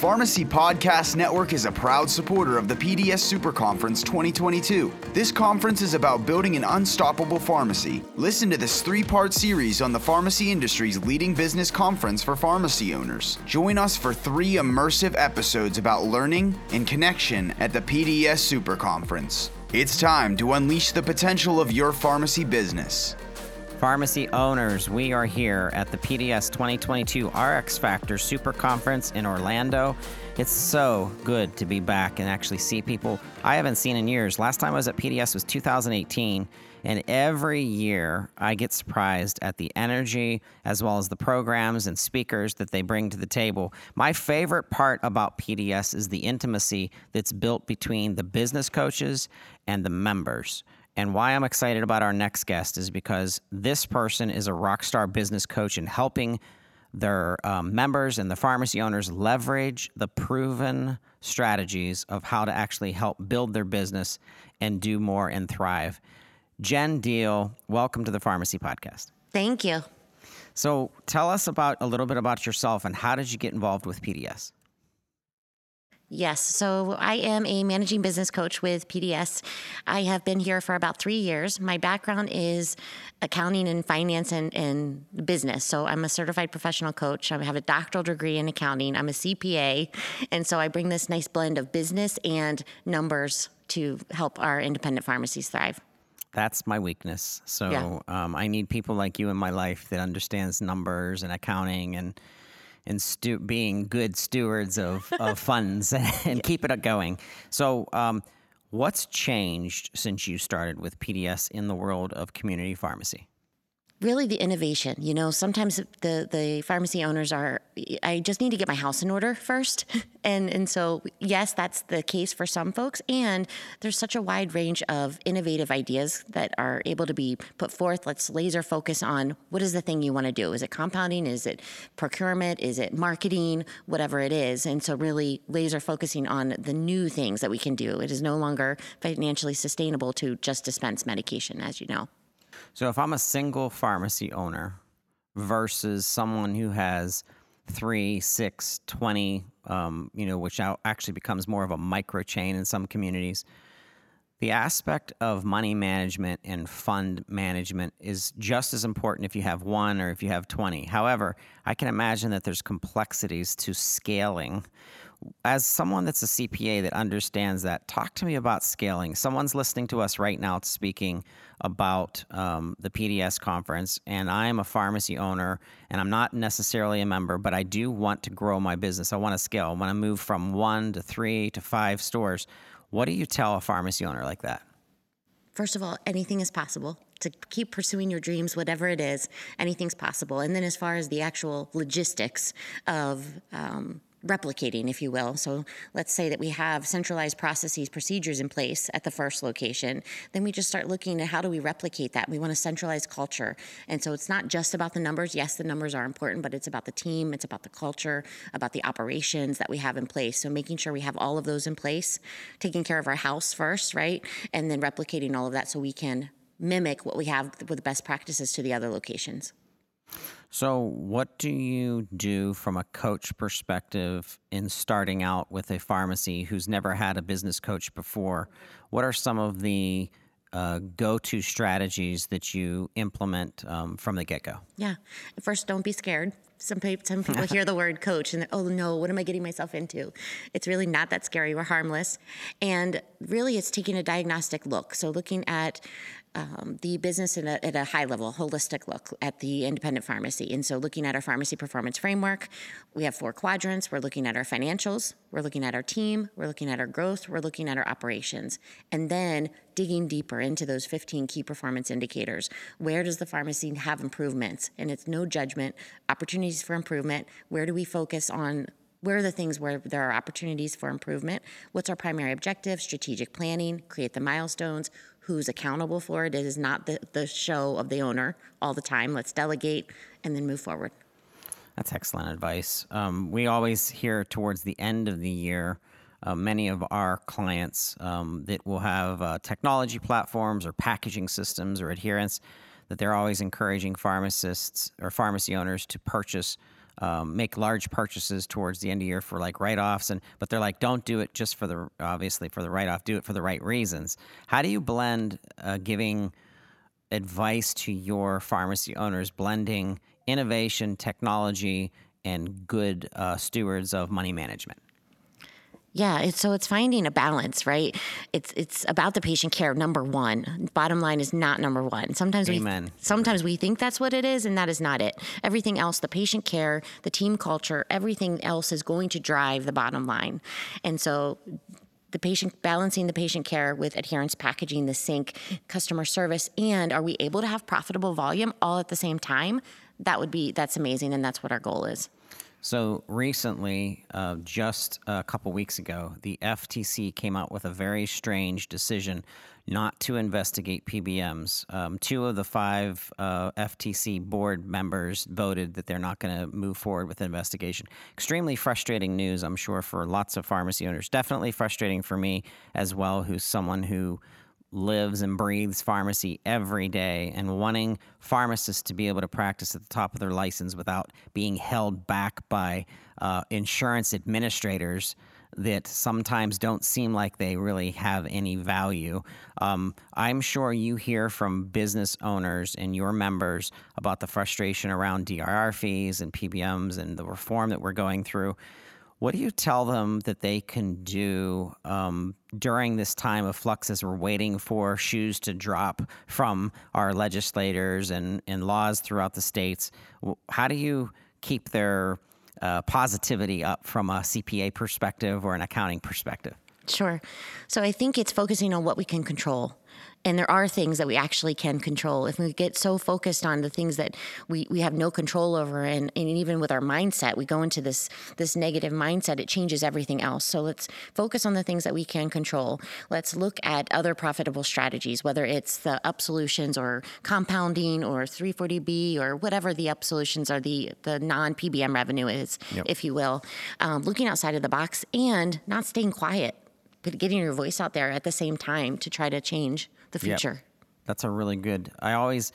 Pharmacy Podcast Network is a proud supporter of the PDS Super Conference 2022. This conference is about building an unstoppable pharmacy. Listen to this three part series on the pharmacy industry's leading business conference for pharmacy owners. Join us for three immersive episodes about learning and connection at the PDS Super Conference. It's time to unleash the potential of your pharmacy business. Pharmacy owners, we are here at the PDS 2022 RX Factor Super Conference in Orlando. It's so good to be back and actually see people I haven't seen in years. Last time I was at PDS was 2018, and every year I get surprised at the energy as well as the programs and speakers that they bring to the table. My favorite part about PDS is the intimacy that's built between the business coaches and the members. And why I'm excited about our next guest is because this person is a rock star business coach in helping their um, members and the pharmacy owners leverage the proven strategies of how to actually help build their business and do more and thrive. Jen Deal, welcome to the Pharmacy Podcast. Thank you. So, tell us about a little bit about yourself and how did you get involved with PDS? Yes. So I am a managing business coach with PDS. I have been here for about three years. My background is accounting and finance and, and business. So I'm a certified professional coach. I have a doctoral degree in accounting. I'm a CPA. And so I bring this nice blend of business and numbers to help our independent pharmacies thrive. That's my weakness. So Yeah. um, I need people like you in my life that understands numbers and accounting and and stu- being good stewards of, of funds and keep it going. So, um, what's changed since you started with PDS in the world of community pharmacy? Really the innovation you know? Sometimes the the pharmacy owners are i just need to get my house in order first. And and so yes that's the case for some folks and there's such a wide range of innovative ideas that are able to be put forth. Let's laser focus on what is the thing you want to do? Is it compounding? Is it procurement? Is it marketing? Whatever it is. And so really laser focusing on the new things that we can do. It is no longer financially sustainable to just dispense medication as you know So, if I'm a single pharmacy owner versus someone who has three, six, 20, um, you know, which actually becomes more of a micro chain in some communities, the aspect of money management and fund management is just as important if you have one or if you have 20. However, I can imagine that there's complexities to scaling. As someone that's a CPA that understands that, talk to me about scaling. Someone's listening to us right now speaking about um, the PDS conference, and I'm a pharmacy owner, and I'm not necessarily a member, but I do want to grow my business. I want to scale. I want to move from one to three to five stores. What do you tell a pharmacy owner like that? First of all, anything is possible. To keep pursuing your dreams, whatever it is, anything's possible. And then, as far as the actual logistics of um, replicating, if you will, so let's say that we have centralized processes, procedures in place at the first location, then we just start looking at how do we replicate that. We want a centralized culture. And so it's not just about the numbers. Yes, the numbers are important, but it's about the team, it's about the culture, about the operations that we have in place. So making sure we have all of those in place, taking care of our house first, right? And then replicating all of that so we can mimic what we have with best practices to the other locations. So, what do you do from a coach perspective in starting out with a pharmacy who's never had a business coach before? What are some of the uh, go to strategies that you implement um, from the get go? Yeah. First, don't be scared. Some people, some people hear the word coach and oh no, what am I getting myself into? It's really not that scary. We're harmless, and really, it's taking a diagnostic look. So looking at um, the business a, at a high level, holistic look at the independent pharmacy. And so, looking at our pharmacy performance framework, we have four quadrants. We're looking at our financials, we're looking at our team, we're looking at our growth, we're looking at our operations, and then digging deeper into those 15 key performance indicators. Where does the pharmacy have improvements? And it's no judgment, opportunities for improvement. Where do we focus on where are the things where there are opportunities for improvement? What's our primary objective? Strategic planning, create the milestones, who's accountable for it. It is not the, the show of the owner all the time. Let's delegate and then move forward. That's excellent advice. Um, we always hear towards the end of the year, uh, many of our clients um, that will have uh, technology platforms or packaging systems or adherence that they're always encouraging pharmacists or pharmacy owners to purchase um, make large purchases towards the end of the year for like write-offs and but they're like don't do it just for the obviously for the write-off do it for the right reasons. How do you blend uh, giving advice to your pharmacy owners blending innovation technology and good uh, stewards of money management yeah, it's, so it's finding a balance, right? It's it's about the patient care. Number one, bottom line is not number one. Sometimes Amen. we sometimes we think that's what it is, and that is not it. Everything else, the patient care, the team culture, everything else is going to drive the bottom line. And so, the patient balancing the patient care with adherence packaging, the sync, customer service, and are we able to have profitable volume all at the same time? That would be that's amazing, and that's what our goal is. So recently, uh, just a couple weeks ago, the FTC came out with a very strange decision not to investigate PBMs. Um, two of the five uh, FTC board members voted that they're not going to move forward with the investigation. Extremely frustrating news, I'm sure, for lots of pharmacy owners. Definitely frustrating for me as well, who's someone who lives and breathes pharmacy every day and wanting pharmacists to be able to practice at the top of their license without being held back by uh, insurance administrators that sometimes don't seem like they really have any value. Um, I'm sure you hear from business owners and your members about the frustration around DIR fees and PBMs and the reform that we're going through. What do you tell them that they can do um, during this time of flux as we're waiting for shoes to drop from our legislators and, and laws throughout the states? How do you keep their uh, positivity up from a CPA perspective or an accounting perspective? Sure. So I think it's focusing on what we can control and there are things that we actually can control. If we get so focused on the things that we, we have no control over and, and even with our mindset we go into this this negative mindset it changes everything else. So let's focus on the things that we can control. Let's look at other profitable strategies whether it's the up solutions or compounding or 340b or whatever the up solutions are the the non pbm revenue is yep. if you will. Um, looking outside of the box and not staying quiet but getting your voice out there at the same time to try to change the future. Yep. That's a really good. I always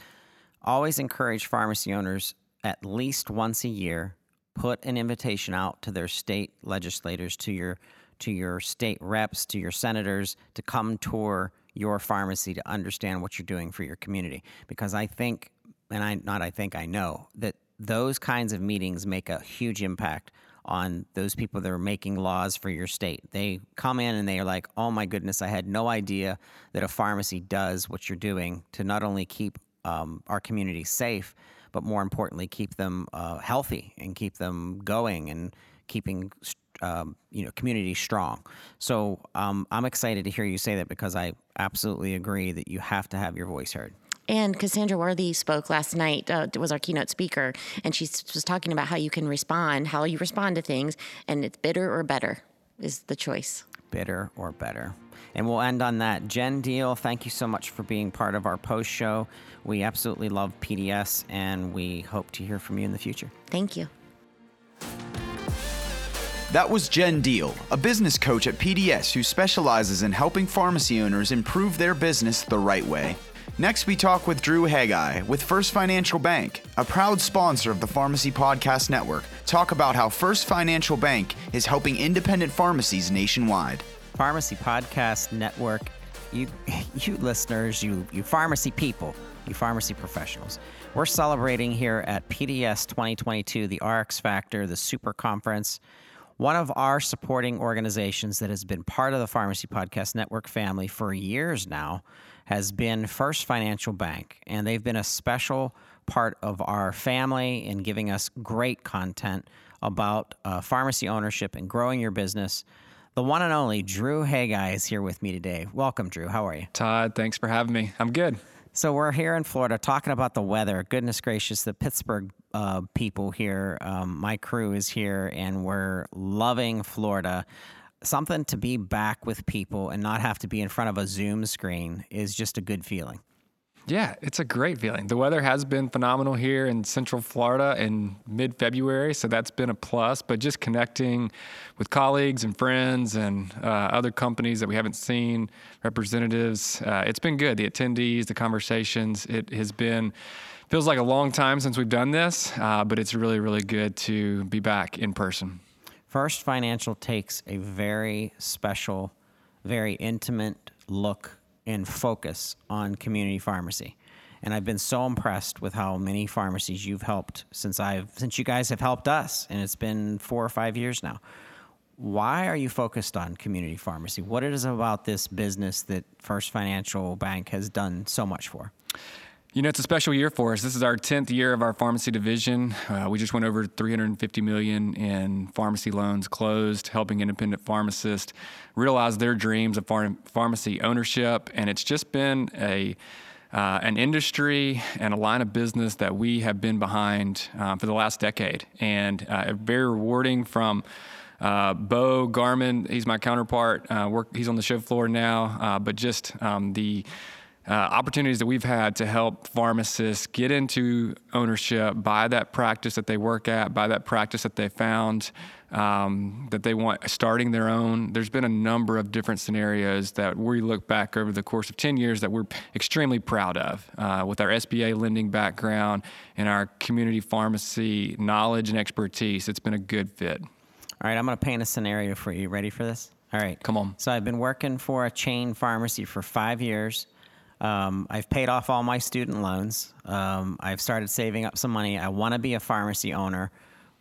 always encourage pharmacy owners at least once a year put an invitation out to their state legislators, to your to your state reps, to your senators to come tour your pharmacy to understand what you're doing for your community. Because I think, and I not I think I know that those kinds of meetings make a huge impact on those people that are making laws for your state. They come in and they are like, oh my goodness, I had no idea that a pharmacy does what you're doing to not only keep um, our community safe, but more importantly, keep them uh, healthy and keep them going and keeping um, you know community strong. So um, I'm excited to hear you say that because I absolutely agree that you have to have your voice heard. And Cassandra Worthy spoke last night, uh, was our keynote speaker, and she was talking about how you can respond, how you respond to things, and it's bitter or better is the choice. Bitter or better. And we'll end on that. Jen Deal, thank you so much for being part of our post show. We absolutely love PDS, and we hope to hear from you in the future. Thank you. That was Jen Deal, a business coach at PDS who specializes in helping pharmacy owners improve their business the right way. Next, we talk with Drew Haggai with First Financial Bank, a proud sponsor of the Pharmacy Podcast Network. Talk about how First Financial Bank is helping independent pharmacies nationwide. Pharmacy Podcast Network, you, you listeners, you, you pharmacy people, you pharmacy professionals. We're celebrating here at PDS 2022 the RX Factor, the Super Conference one of our supporting organizations that has been part of the Pharmacy Podcast Network family for years now has been First Financial Bank, and they've been a special part of our family in giving us great content about uh, pharmacy ownership and growing your business. The one and only Drew Haggai is here with me today. Welcome, Drew. How are you? Todd, thanks for having me. I'm good. So we're here in Florida talking about the weather. Goodness gracious, the Pittsburgh uh, people here, um, my crew is here, and we're loving Florida. Something to be back with people and not have to be in front of a Zoom screen is just a good feeling. Yeah, it's a great feeling. The weather has been phenomenal here in Central Florida in mid February, so that's been a plus. But just connecting with colleagues and friends and uh, other companies that we haven't seen, representatives, uh, it's been good. The attendees, the conversations, it has been. Feels like a long time since we've done this, uh, but it's really, really good to be back in person. First Financial takes a very special, very intimate look and focus on community pharmacy. And I've been so impressed with how many pharmacies you've helped since I've since you guys have helped us, and it's been four or five years now. Why are you focused on community pharmacy? What is it about this business that First Financial Bank has done so much for? You know, it's a special year for us. This is our 10th year of our pharmacy division. Uh, we just went over 350 million in pharmacy loans closed, helping independent pharmacists realize their dreams of pharmacy ownership. And it's just been a uh, an industry and a line of business that we have been behind uh, for the last decade, and uh, very rewarding from. Uh, Bo Garman, he's my counterpart. Uh, work, he's on the show floor now, uh, but just um, the uh, opportunities that we've had to help pharmacists get into ownership, buy that practice that they work at, buy that practice that they found um, that they want starting their own. There's been a number of different scenarios that we look back over the course of 10 years that we're extremely proud of uh, with our SBA lending background and our community pharmacy knowledge and expertise. It's been a good fit. All right, I'm going to paint a scenario for you. Ready for this? All right. Come on. So I've been working for a chain pharmacy for five years. Um, I've paid off all my student loans. Um, I've started saving up some money. I want to be a pharmacy owner.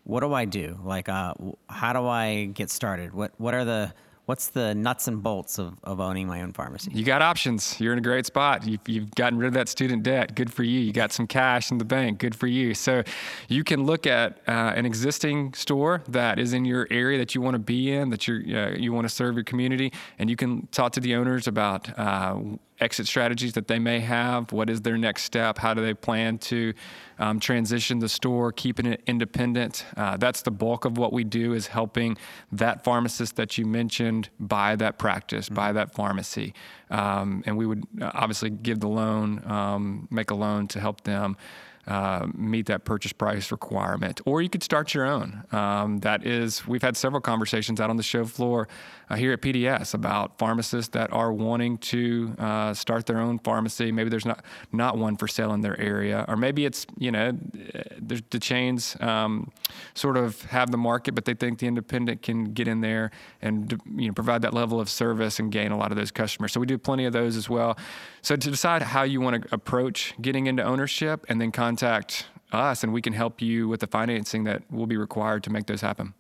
What do I do? Like, uh, how do I get started? What What are the what's the nuts and bolts of, of owning my own pharmacy? You got options. You're in a great spot. You've, you've gotten rid of that student debt. Good for you. You got some cash in the bank. Good for you. So you can look at uh, an existing store that is in your area that you want to be in, that you uh, you want to serve your community, and you can talk to the owners about uh, exit strategies that they may have. What is their next step? How do they plan to um, transition the store, keeping it independent? Uh, that's the bulk of what we do is helping that pharmacist that you mentioned buy that practice, mm-hmm. buy that pharmacy. Um, and we would uh, obviously give the loan, um, make a loan to help them uh, meet that purchase price requirement. Or you could start your own. Um, that is, we've had several conversations out on the show floor uh, here at PDS about pharmacists that are wanting to uh, start their own pharmacy. Maybe there's not not one for sale in their area, or maybe it's you know the chains um, sort of have the market, but they think the independent can get in there and you know provide that level of service and gain a lot of those customers. So we do plenty of those as well. So to decide how you want to approach getting into ownership, and then contact us and we can help you with the financing that will be required to make those happen.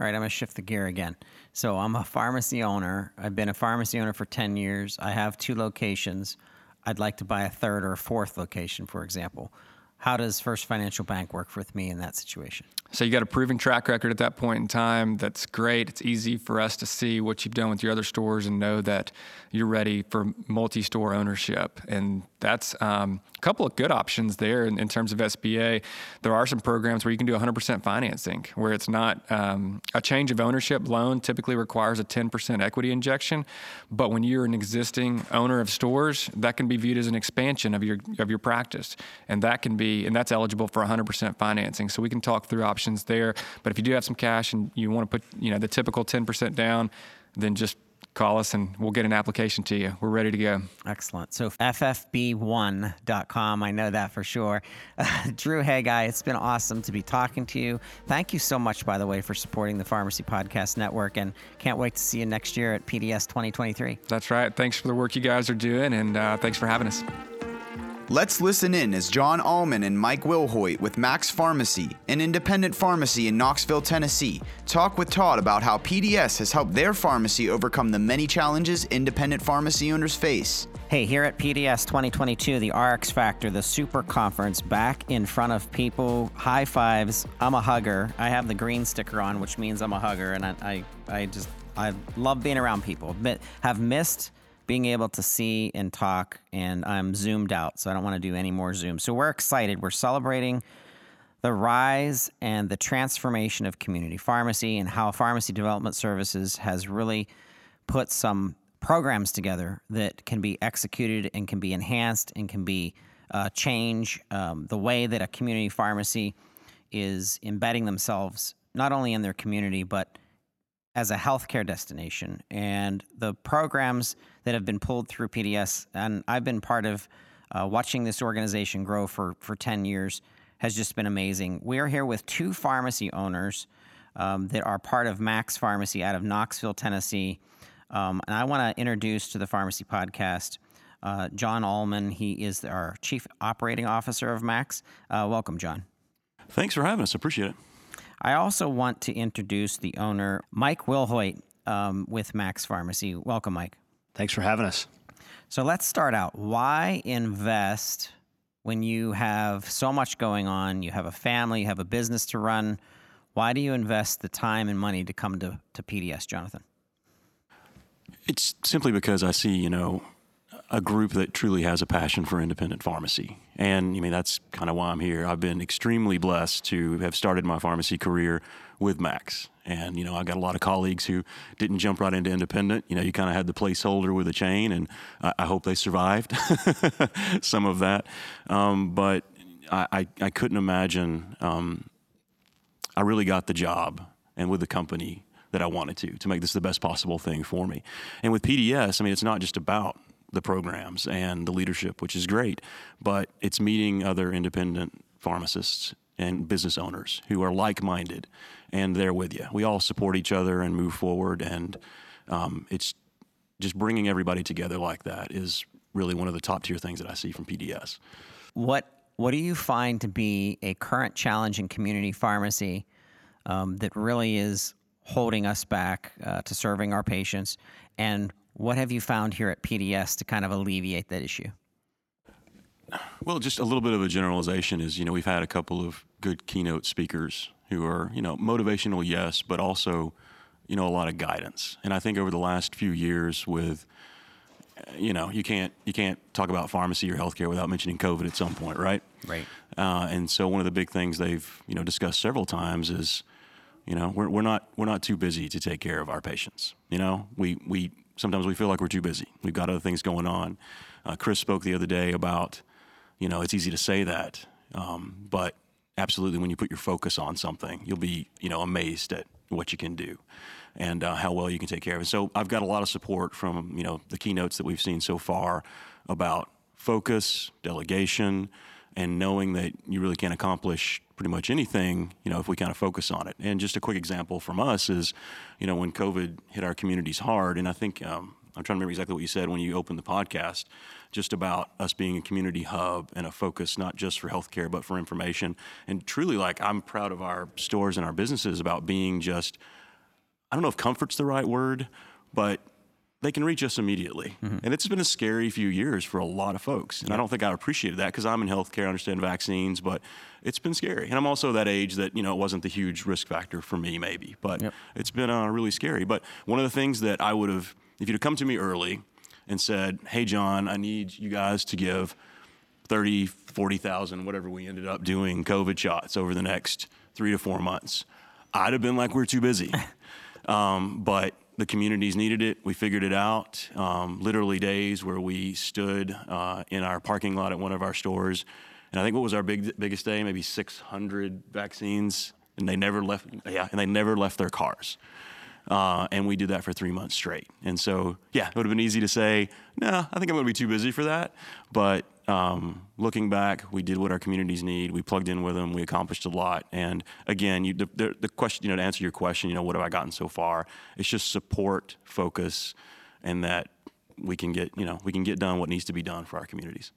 All right, I'm going to shift the gear again. So, I'm a pharmacy owner. I've been a pharmacy owner for 10 years. I have two locations. I'd like to buy a third or a fourth location, for example. How does First Financial Bank work with me in that situation? So you got a proven track record at that point in time. That's great. It's easy for us to see what you've done with your other stores and know that you're ready for multi-store ownership. And that's um, a couple of good options there in, in, terms of SBA. There are some programs where you can do 100% financing, where it's not um, a change of ownership loan. Typically requires a 10% equity injection, but when you're an existing owner of stores, that can be viewed as an expansion of your of your practice, and that can be and that's eligible for 100% financing. So we can talk through options there. But if you do have some cash and you want to put you know the typical 10% down, then just call us and we'll get an application to you. We're ready to go. Excellent. So ffb1.com, I know that for sure. Uh, Drew Haggai, it's been awesome to be talking to you. Thank you so much, by the way, for supporting the Pharmacy Podcast Network and can't wait to see you next year at PDS 2023. That's right. Thanks for the work you guys are doing and uh, thanks for having us. Let's listen in as John Allman and Mike Wilhoit with Max Pharmacy, an independent pharmacy in Knoxville, Tennessee, talk with Todd about how PDS has helped their pharmacy overcome the many challenges independent pharmacy owners face. Hey, here at PDS 2022, the RX Factor, the super conference, back in front of people. High fives. I'm a hugger. I have the green sticker on, which means I'm a hugger, and I, I, I just I love being around people. Have missed being able to see and talk, and I'm zoomed out, so I don't want to do any more Zoom. So we're excited. We're celebrating the rise and the transformation of community pharmacy and how Pharmacy Development Services has really put some programs together that can be executed and can be enhanced and can be uh, change um, the way that a community pharmacy is embedding themselves not only in their community but as a healthcare destination. And the programs that have been pulled through PDS, and I've been part of uh, watching this organization grow for, for 10 years, has just been amazing. We are here with two pharmacy owners um, that are part of Max Pharmacy out of Knoxville, Tennessee. Um, and I want to introduce to the Pharmacy Podcast uh, John Allman. He is our Chief Operating Officer of Max. Uh, welcome, John. Thanks for having us. Appreciate it. I also want to introduce the owner, Mike Wilhoit, um, with Max Pharmacy. Welcome, Mike. Thanks for having us. So let's start out. Why invest when you have so much going on? You have a family, you have a business to run. Why do you invest the time and money to come to, to PDS, Jonathan? It's simply because I see, you know, a group that truly has a passion for independent pharmacy. And I mean, that's kind of why I'm here. I've been extremely blessed to have started my pharmacy career with Max. And, you know, I got a lot of colleagues who didn't jump right into independent. You know, you kind of had the placeholder with a chain, and I, I hope they survived some of that. Um, but I, I, I, couldn't imagine, um, I really got the job and with the company that I wanted to, to make this the best possible thing for me. And with PDS, I mean, it's not just about the programs and the leadership, which is great, but it's meeting other independent pharmacists and business owners who are like-minded and they're with you. We all support each other and move forward, and um, it's just bringing everybody together like that is really one of the top tier things that I see from PDS. What What do you find to be a current challenge in community pharmacy um, that really is holding us back uh, to serving our patients, and what have you found here at PDS to kind of alleviate that issue? Well, just a little bit of a generalization is, you know, we've had a couple of good keynote speakers who are, you know, motivational, yes, but also, you know, a lot of guidance. And I think over the last few years with, you know, you can't you can't talk about pharmacy or healthcare without mentioning COVID at some point, right? Right. Uh, and so one of the big things they've you know discussed several times is, you know, we're we're not we're not too busy to take care of our patients. You know, we we sometimes we feel like we're too busy. We've got other things going on. Uh, Chris spoke the other day about, you know, it's easy to say that, um, but absolutely, when you put your focus on something, you'll be, you know, amazed at what you can do and uh, how well you can take care of it. So I've got a lot of support from, you know, the keynotes that we've seen so far about focus, delegation, and knowing that you really can't accomplish pretty much anything, you know, if we kind of focus on it. And just a quick example from us is, you know, when COVID hit our communities hard, and I think um, I'm trying to remember exactly what you said when you opened the podcast, just about us being a community hub and a focus not just for healthcare but for information. And truly, like I'm proud of our stores and our businesses about being just, I don't know if comfort's the right word, but they can reach us immediately. Mm-hmm. And it's been a scary few years for a lot of folks. And I don't think I appreciated that because I'm in healthcare, I understand vaccines, but it's been scary. And I'm also that age that, you know, it wasn't the huge risk factor for me, maybe, but yep. it's been uh, really scary. But one of the things that I would have, if you'd have come to me early and said, hey, John, I need you guys to give 30, 40,000, whatever we ended up doing, COVID shots over the next three to four months, I'd have been like, we're too busy. um, but the communities needed it. We figured it out. Um, literally days where we stood uh, in our parking lot at one of our stores, and I think what was our big biggest day? Maybe 600 vaccines, and they never left. Yeah, and they never left their cars. Uh, and we did that for three months straight. And so, yeah, it would have been easy to say, no, nah, I think I'm going to be too busy for that. But um, looking back, we did what our communities need. We plugged in with them. We accomplished a lot. And again, you, the, the, question, you know, to answer your question, you know, what have I gotten so far? It's just support, focus, and that we can get, you know, we can get done what needs to be done for our communities.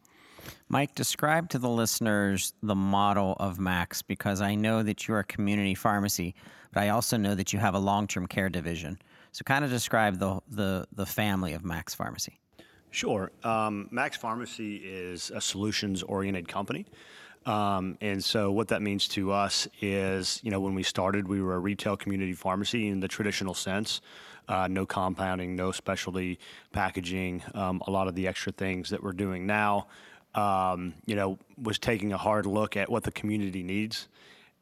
Mike, describe to the listeners the model of Max because I know that you're a community pharmacy, but I also know that you have a long-term care division. So, kind of describe the the the family of Max Pharmacy. Sure. Um, Max Pharmacy is a solutions oriented company. Um, and so what that means to us is, you know, when we started, we were a retail community pharmacy in the traditional sense. Uh, no compounding, no specialty packaging, um, a lot of the extra things that we're doing now, um, you know, was taking a hard look at what the community needs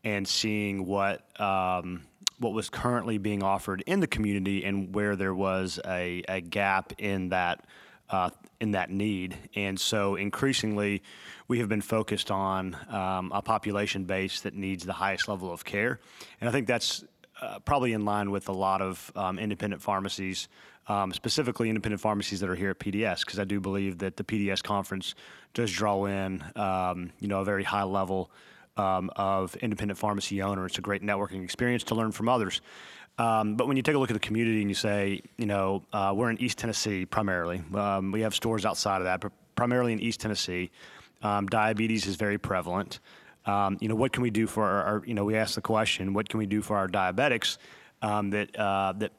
and seeing what um, what was currently being offered in the community and where there was a, a gap in that uh, in that need. And so increasingly, we have been focused on um, a population base that needs the highest level of care. And I think that's uh, probably in line with a lot of um, independent pharmacies, um, specifically independent pharmacies that are here at PDS, because I do believe that the PDS conference does draw in, um, you know, a very high level um, of independent pharmacy owners. It's a great networking experience to learn from others. Um, but when you take a look at the community and you say, you know, uh, we're in East Tennessee primarily. Um, we have stores outside of that, but primarily in East Tennessee. diabetes is very prevalent um, you know, what can we do for our, our, you know, we ask the question, what can we do for our diabetics um, that, uh, that,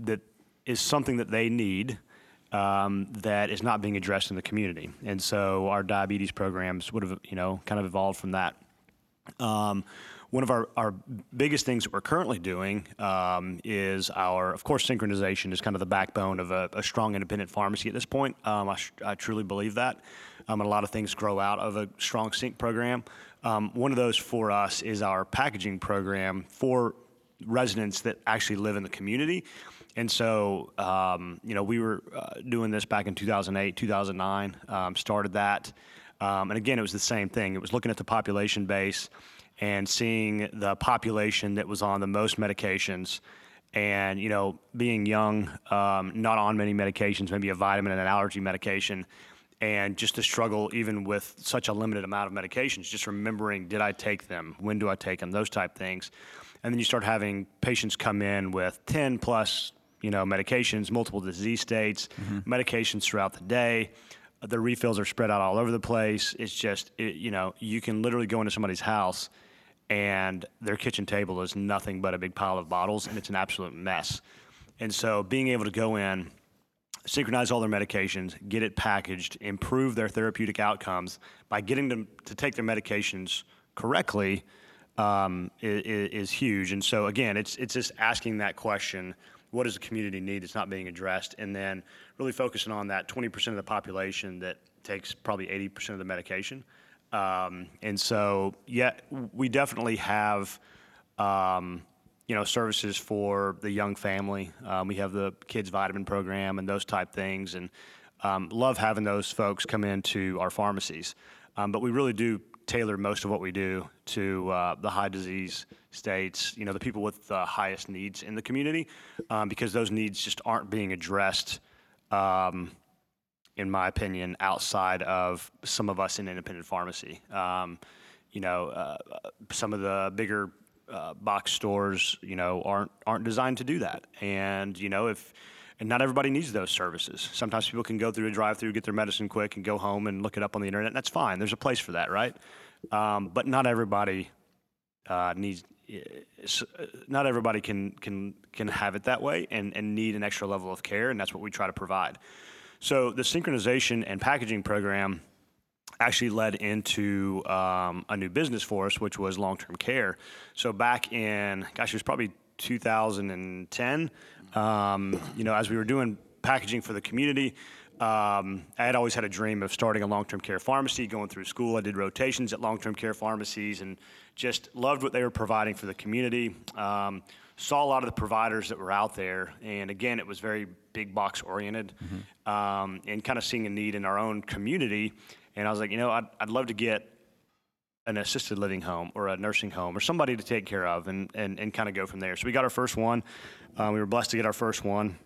that is something that they need um, that is not being addressed in the community. And so our diabetes programs would have, you know, kind of evolved from that. Um, one of our, our biggest things that we're currently doing um, is our, of course, synchronization is kind of the backbone of a, a strong independent pharmacy at this point. Um, I, I, truly believe that. Um, and a lot of things grow out of a strong sync program. Um, one of those for us is our packaging program for residents that actually live in the community. And so, um, you know, we were uh, doing this back in 2008, 2009, um, started that. And again, it was the same thing. It was looking at the population base and seeing the population that was on the most medications. And, you know, being young, um, not on many medications, maybe a vitamin and an allergy medication, and just to struggle even with such a limited amount of medications, just remembering did I take them, when do I take them, those type things, and then you start having patients come in with 10 plus you know medications, multiple disease states, mm-hmm. medications throughout the day. The refills are spread out all over the place. It's just it, you know you can literally go into somebody's house and their kitchen table is nothing but a big pile of bottles and it's an absolute mess. And so being able to go in synchronize all their medications, get it packaged, improve their therapeutic outcomes by getting them to take their medications correctly um, is, is, huge. And so again, it's it's just asking that question: What does the community need that's not being addressed? And then really focusing on that 20% of the population that takes probably 80% of the medication. Um, and so, yeah, we definitely have. Um, you know, services for the young family. Um, we have the kids vitamin program and those type things, and um, love having those folks come into our pharmacies. Um, but we really do tailor most of what we do to uh, the high disease states, you know, the people with the highest needs in the community, um, because those needs just aren't being addressed, in my opinion, outside of some of us in independent pharmacy. Um, you know, uh, some of the bigger uh, box stores, you know, aren't aren't designed to do that. And you know, if and not everybody needs those services. Sometimes people can go through a drive-through, get their medicine quick, and go home and look it up on the internet. That's fine. There's a place for that, right? Um, but not everybody uh, needs. Uh, not everybody can can can have it that way and, and need an extra level of care, and that's what we try to provide. So the synchronization and packaging program actually led into um, a new business for us, which was long term care. So back in, gosh, it was probably 2010, um, you know, as we were doing packaging for the community, um, I had always had a dream of starting a long term care pharmacy, going through school. I did rotations at long term care pharmacies and just loved what they were providing for the community. Um, saw a lot of the providers that were out there, and again, it was very big box oriented mm-hmm. um, and kind of seeing a need in our own community and I was like, you know, I'd, I'd love to get an assisted living home or a nursing home or somebody to take care of and, and, and kind of go from there. So we got our first one. Uh, we were blessed to get our first one.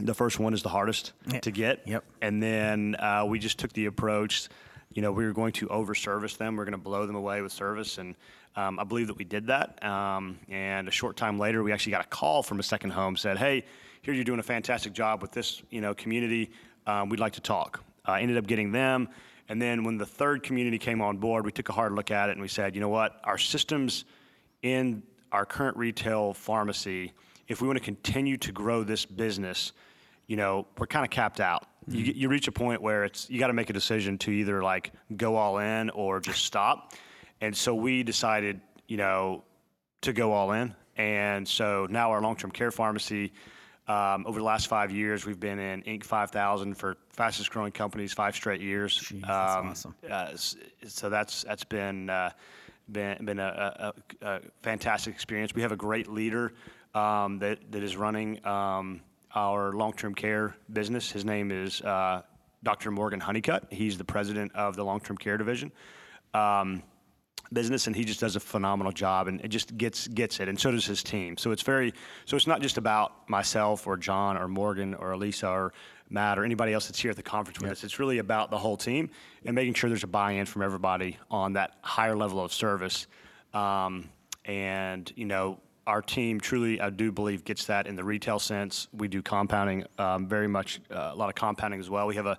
The first one is the hardest to get. Yep. And then uh, we just took the approach, you know, we were going to over service them. We are going to blow them away with service. And um, I believe that we did that. Um, and a short time later, we actually got a call from a second home said, hey, here you're doing a fantastic job with this, you know, community. Um, we'd like to talk. I uh, ended up getting them. And then when the third community came on board, we took a hard look at it and we said, you know what, our systems in our current retail pharmacy, if we want to continue to grow this business, you know, we're kind of capped out. Mm-hmm. You, you reach a point where it's you got to make a decision to either like go all in or just stop. and so we decided, you know, to go all in. And so now our long-term care pharmacy, um, over the last five years, we've been in Inc. 5000 for fastest growing companies five straight years. Jeez, that's Um, awesome. uh, so that's that's been uh, been been a, a, a fantastic experience. We have a great leader um, that that is running um, our long-term care business. His name is uh, Dr. Morgan Honeycutt. He's the president of the long-term care division. Um, business and he just does a phenomenal job and it just gets gets it and so does his team. So it's very so it's not just about myself or john or morgan or elisa or matt or anybody else that's here at the conference with us. It's really about the whole team and making sure there's a buy-in from everybody on that higher level of service. Um, and you know our team truly i do believe gets that in the retail sense. We do compounding um, very much uh, a lot of compounding as well. We have a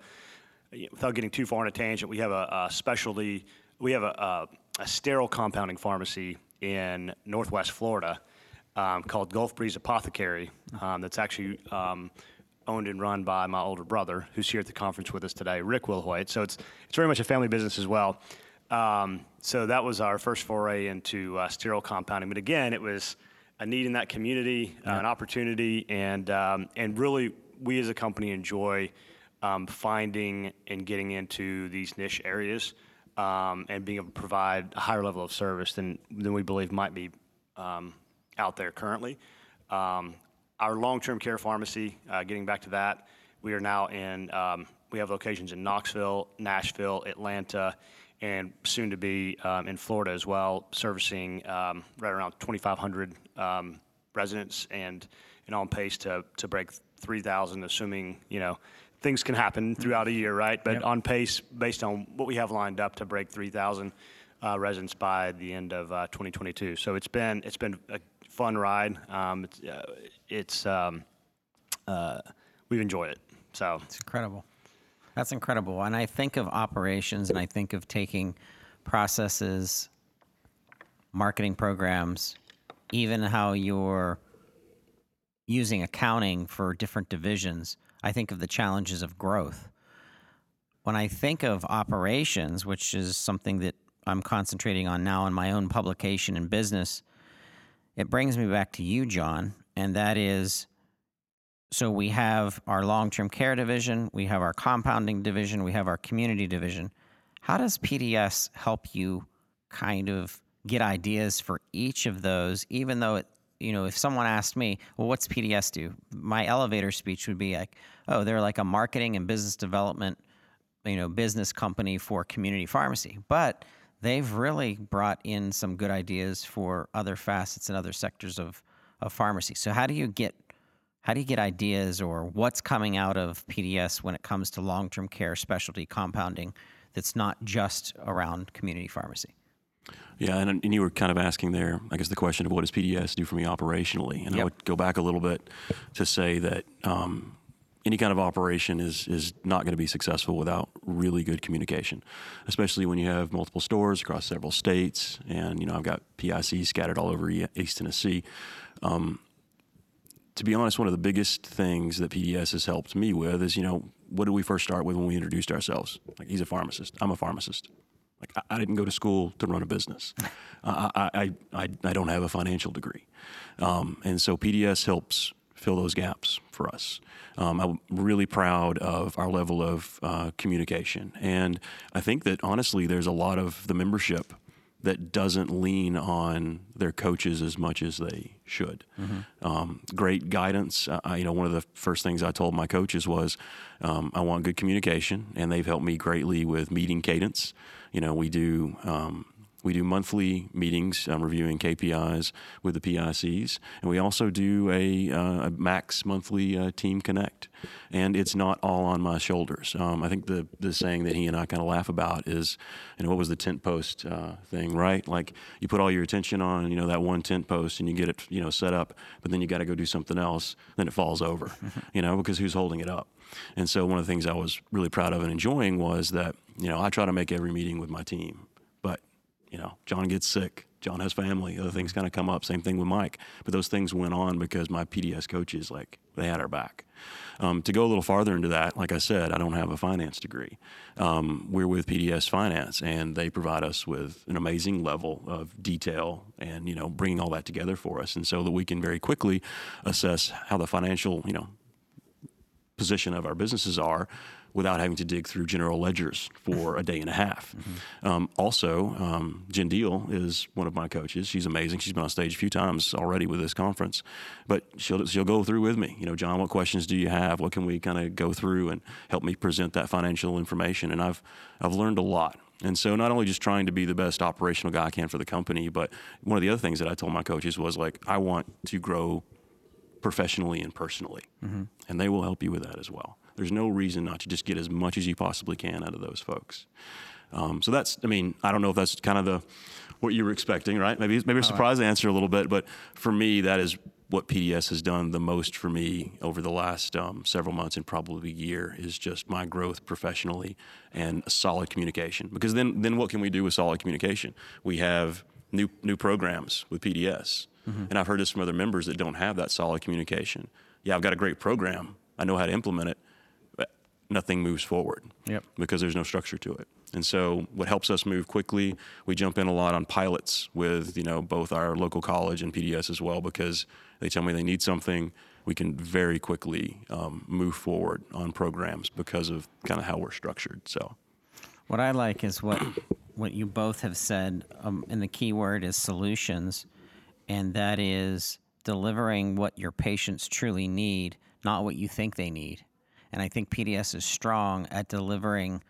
without getting too far on a tangent, we have a, a specialty, we have a, a, a sterile compounding pharmacy in Northwest Florida um, called Gulf Breeze Apothecary. Um, that's actually um, owned and run by my older brother, who's here at the conference with us today, Rick Wilhoit. So it's it's very much a family business as well. Um, so that was our first foray into uh, sterile compounding. But again, it was a need in that community, uh, an opportunity, and um, and really we as a company enjoy um, finding and getting into these niche areas um, and being able to provide a higher level of service than, than we believe might be um, out there currently. Um, our long-term care pharmacy, uh, getting back to that, we are now in, um, we have locations in Knoxville, Nashville, Atlanta, and soon to be um, in Florida as well, servicing um, right around 2,500 um, residents and, and on pace to, to break 3,000, assuming, you know, things can happen throughout a year, right? But on pace, based on what we have lined up to break 3,000 uh, residents by the end of uh, 2022. So it's been it's been a fun ride. Um, it's uh, it's um, uh, we've enjoyed it. So It's incredible. That's incredible. And I think of operations and I think of taking processes, marketing programs, even how you're using accounting for different divisions. I think of the challenges of growth. When I think of operations, which is something that I'm concentrating on now in my own publication and business, it brings me back to you, John, and that is so we have our long term care division, we have our compounding division, we have our community division. How does PDS help you kind of get ideas for each of those, even though it, you know, if someone asked me, well, what's PDS do? My elevator speech would be like, oh, they're like a marketing and business development, you know, business company for community pharmacy. But they've really brought in some good ideas for other facets and other sectors of, of pharmacy. So how do you get how do you get ideas or what's coming out of PDS when it comes to long-term care specialty compounding that's not just around community pharmacy? Yeah, and, and you were kind of asking there, I guess, the question of what does PDS do for me operationally? And I would go back a little bit to say that um, any kind of operation is is not going to be successful without really good communication, especially when you have multiple stores across several states, and you know I've got PICs scattered all over East Tennessee. Um, to be honest, one of the biggest things that PDS has helped me with is, you know, what did we first start with when we introduced ourselves? Like, he's a pharmacist. I'm a pharmacist. Like, I, I didn't go to school to run a business. I, I, I, I, I don't have a financial degree. Um, and so PDS helps fill those gaps for us. Um, I'm really proud of our level of uh, communication. And I think that honestly, there's a lot of the membership that doesn't lean on their coaches as much as they should. Um, great guidance. I, you know, one of the first things I told my coaches was, um, I want good communication, and they've helped me greatly with meeting cadence. You know, we do. Um, we do monthly meetings um, reviewing KPIs with the PICs, and we also do a, uh, a max monthly uh, team connect. And it's not all on my shoulders. Um, I think the the saying that he and I kind of laugh about is, you know, what was the tent post uh, thing, right? Like you put all your attention on, you know, that one tent post, and you get it, you know, set up, but then you got to go do something else, then it falls over, you know, because who's holding it up? And so one of the things I was really proud of and enjoying was that, you know, I try to make every meeting with my team, You know, John gets sick. John has family. Other things kind of come up. Same thing with Mike. But those things went on because my PDS coaches, like, they had our back. Um, to go a little farther into that, like I said, I don't have a finance degree. Um, we're with PDS Finance, and they provide us with an amazing level of detail and you know bringing all that together for us, and so that we can very quickly assess how the financial you know position of our businesses are without having to dig through general ledgers for a day and a half. Mm-hmm. Um, also, um, Jen Deal is one of my coaches. She's amazing. She's been on stage a few times already with this conference, but she'll she'll go through with me. You know, John, what questions do you have? What can we kind of go through and help me present that financial information? And I've I've learned a lot. And so, not only just trying to be the best operational guy I can for the company, but one of the other things that I told my coaches was like, I want to grow professionally and personally, mm-hmm. and they will help you with that as well. There's no reason not to just get as much as you possibly can out of those folks. Um, so that's, I mean, I don't know if that's kind of the what you were expecting, right? Maybe maybe a surprise right. answer a little bit, but for me, that is what PDS has done the most for me over the last um, several months and probably a year is just my growth professionally and solid communication. Because then, then what can we do with solid communication? We have new new programs with PDS, mm-hmm. and I've heard this from other members that don't have that solid communication. Yeah, I've got a great program. I know how to implement it, nothing moves forward yep. because there's no structure to it. And so, what helps us move quickly, we jump in a lot on pilots with you know both our local college and PDS as well because they tell me they need something. We can very quickly um, move forward on programs because of kind of how we're structured. So, what I like is what what you both have said, um, and the key word is solutions, and that is delivering what your patients truly need, not what you think they need. And I think PDS is strong at delivering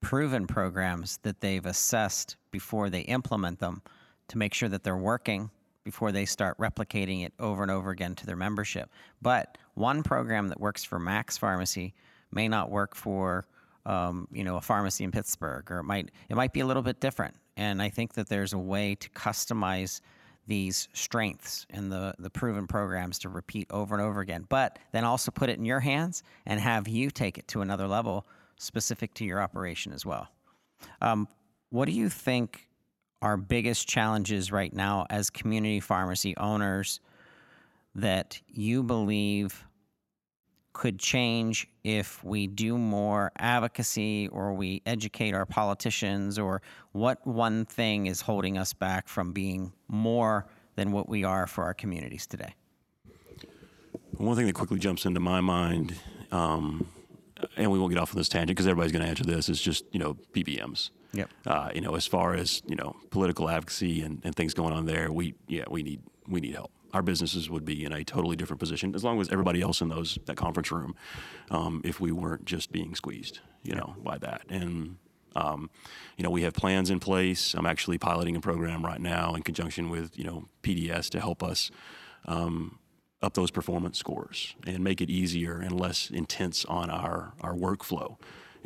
proven programs that they've assessed before they implement them to make sure that they're working before they start replicating it over and over again to their membership. But one program that works for Max Pharmacy may not work for um, you know a pharmacy in Pittsburgh, or it might it might be a little bit different. And I think that there's a way to customize these strengths and the, the proven programs to repeat over and over again, but then also put it in your hands and have you take it to another level specific to your operation as well. Um, what do you think are biggest challenges right now as community pharmacy owners that you believe could change if we do more advocacy or we educate our politicians or what one thing is holding us back from being more than what we are for our communities today? One thing that quickly jumps into my mind, um, and we won't get off on this tangent because everybody's going to answer this, is just you know PBMs. Yep. Uh, you know, as far as you know, political advocacy and, and things going on there, we yeah we need we need help our businesses would be in a totally different position as long as everybody else in those that conference room um, if we weren't just being squeezed you know by that. And um, you know we have plans in place. I'm actually piloting a program right now in conjunction with you know pds to help us um, up those performance scores and make it easier and less intense on our our workflow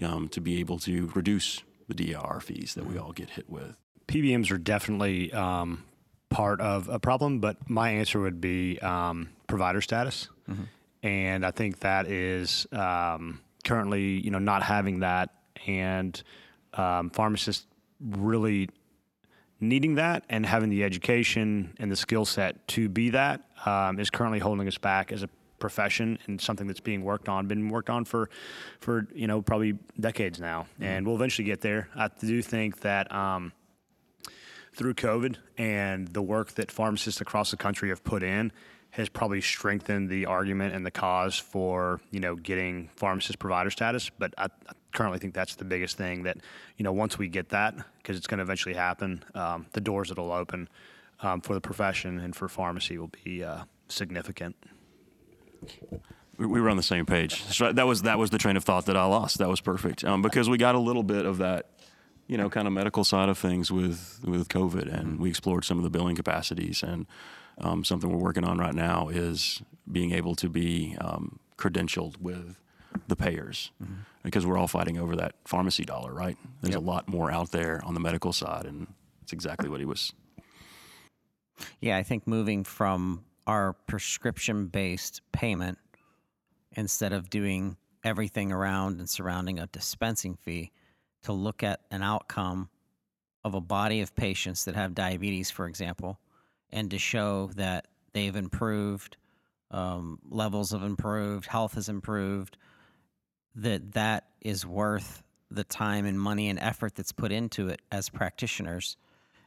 um, to be able to reduce the DIR fees that we all get hit with. PBMs are definitely um, part of a problem, but my answer would be um, provider status, mm-hmm. and I think that is um, currently you know not having that, and um, pharmacists really needing that and having the education and the skill set to be that um, is currently holding us back as a profession and something that's being worked on, been worked on for, for you know probably decades now, mm-hmm. and we'll eventually get there. I do think that um, through COVID and the work that pharmacists across the country have put in has probably strengthened the argument and the cause for you know getting pharmacist provider status. But I, I currently think that's the biggest thing that you know once we get that because it's going to eventually happen, um, the doors that'll open um, for the profession and for pharmacy will be uh, significant. We were on the same page. That was that was the train of thought that I lost. That was perfect um, because we got a little bit of that you know, kind of medical side of things with with COVID, and we explored some of the billing capacities. And um, something we're working on right now is being able to be um, credentialed with the payers mm-hmm. because we're all fighting over that pharmacy dollar, right? There's yep. a lot more out there on the medical side, and it's exactly what he was. Yeah, I think moving from our prescription based payment instead of doing everything around and surrounding a dispensing fee to look at an outcome of a body of patients that have diabetes, for example, and to show that they've improved, um, levels have improved, health has improved, that that is worth the time and money and effort that's put into it as practitioners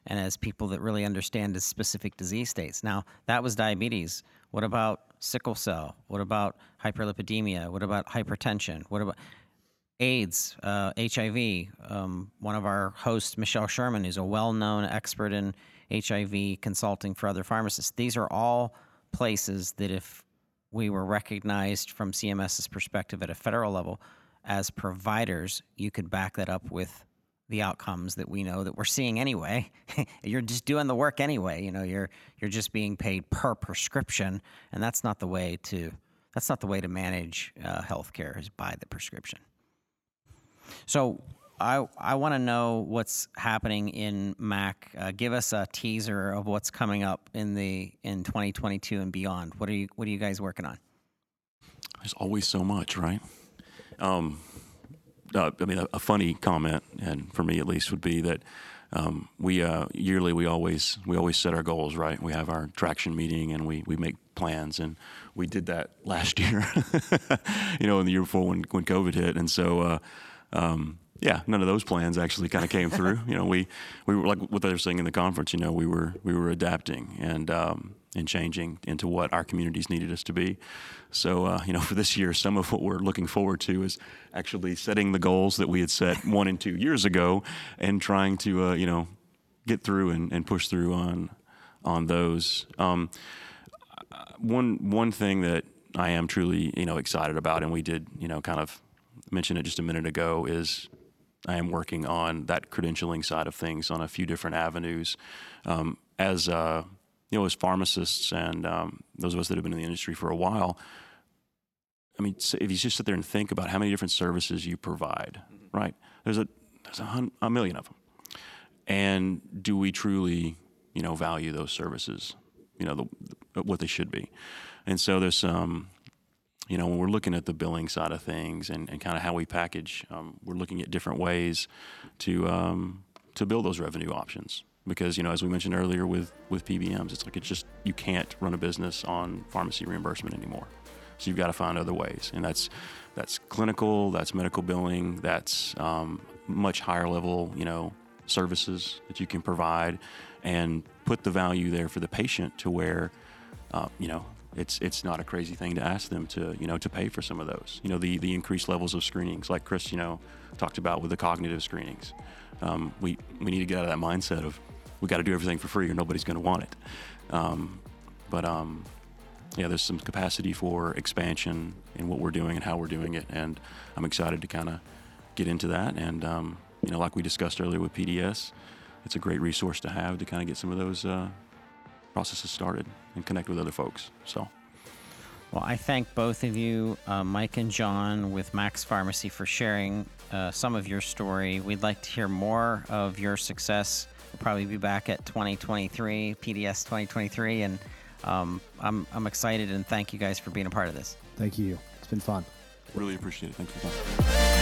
and as people that really understand the specific disease states. Now, that was diabetes. What about sickle cell? What about hyperlipidemia? What about hypertension? What about AIDS, uh, HIV? Um, one of our hosts, Michelle Sherman, is a well known expert in HIV consulting for other pharmacists. These are all places that if we were recognized from CMS's perspective at a federal level as providers, you could back that up with the outcomes that we know that we're seeing anyway. you're just doing the work anyway. You know, you're you're just being paid per prescription, and that's not the way to that's not the way to manage uh, healthcare is by the prescription. So I I want to know what's happening in Mac. Uh, give us a teaser of what's coming up in the in 2022 and beyond. What are you What are you guys working on? There's always so much, right? Um, uh, I mean, a, a, funny comment, and for me at least, would be that um, we uh, yearly we always we always set our goals, right? We have our traction meeting and we we make plans, and we did that last year, you know, in the year before when when COVID hit, and so. Uh, um, yeah, none of those plans actually kind of came through. you know, we we were like what they were saying in the conference. You know, we were we were adapting and um, and changing into what our communities needed us to be. So, uh, you know, for this year, some of what we're looking forward to is actually setting the goals that we had set one and two years ago, and trying to uh, you know get through and, and push through on on those. Um, one one thing that I am truly you know excited about, and we did you know kind of mention it just a minute ago, is I am working on that credentialing side of things on a few different avenues. Um, as uh, you know, as pharmacists and um, those of us that have been in the industry for a while, I mean, if you just sit there and think about how many different services you provide, mm-hmm. right? There's a there's a, hun- a million of them, and do we truly, you know, value those services? You know, the, what they should be, and so there's some. Um, you know, when we're looking at the billing side of things and, and kind of how we package, um, we're looking at different ways to um, to build those revenue options. Because you know, as we mentioned earlier with with PBMs, it's like it's just you can't run a business on pharmacy reimbursement anymore. So you've got to find other ways, and that's that's clinical, that's medical billing, that's um, much higher level, you know, services that you can provide, and put the value there for the patient to where, uh, you know, it's it's not a crazy thing to ask them to you know to pay for some of those. You know the the increased levels of screenings, like Chris you know talked about with the cognitive screenings. Um, we we need to get out of that mindset of we got to do everything for free or nobody's going to want it. Um, but um, yeah, there's some capacity for expansion in what we're doing and how we're doing it, and I'm excited to kind of get into that. And um, you know, like we discussed earlier with PDS, it's a great resource to have to kind of get some of those uh, processes started and connect with other folks. So. Well, I thank both of you, uh, Mike and John, with Max Pharmacy, for sharing uh, some of your story. We'd like to hear more of your success. We'll probably be back at 2023, PDS 2023, and um, I'm, I'm excited and thank you guys for being a part of this. Thank you. It's been fun. Really appreciate it. Thank you.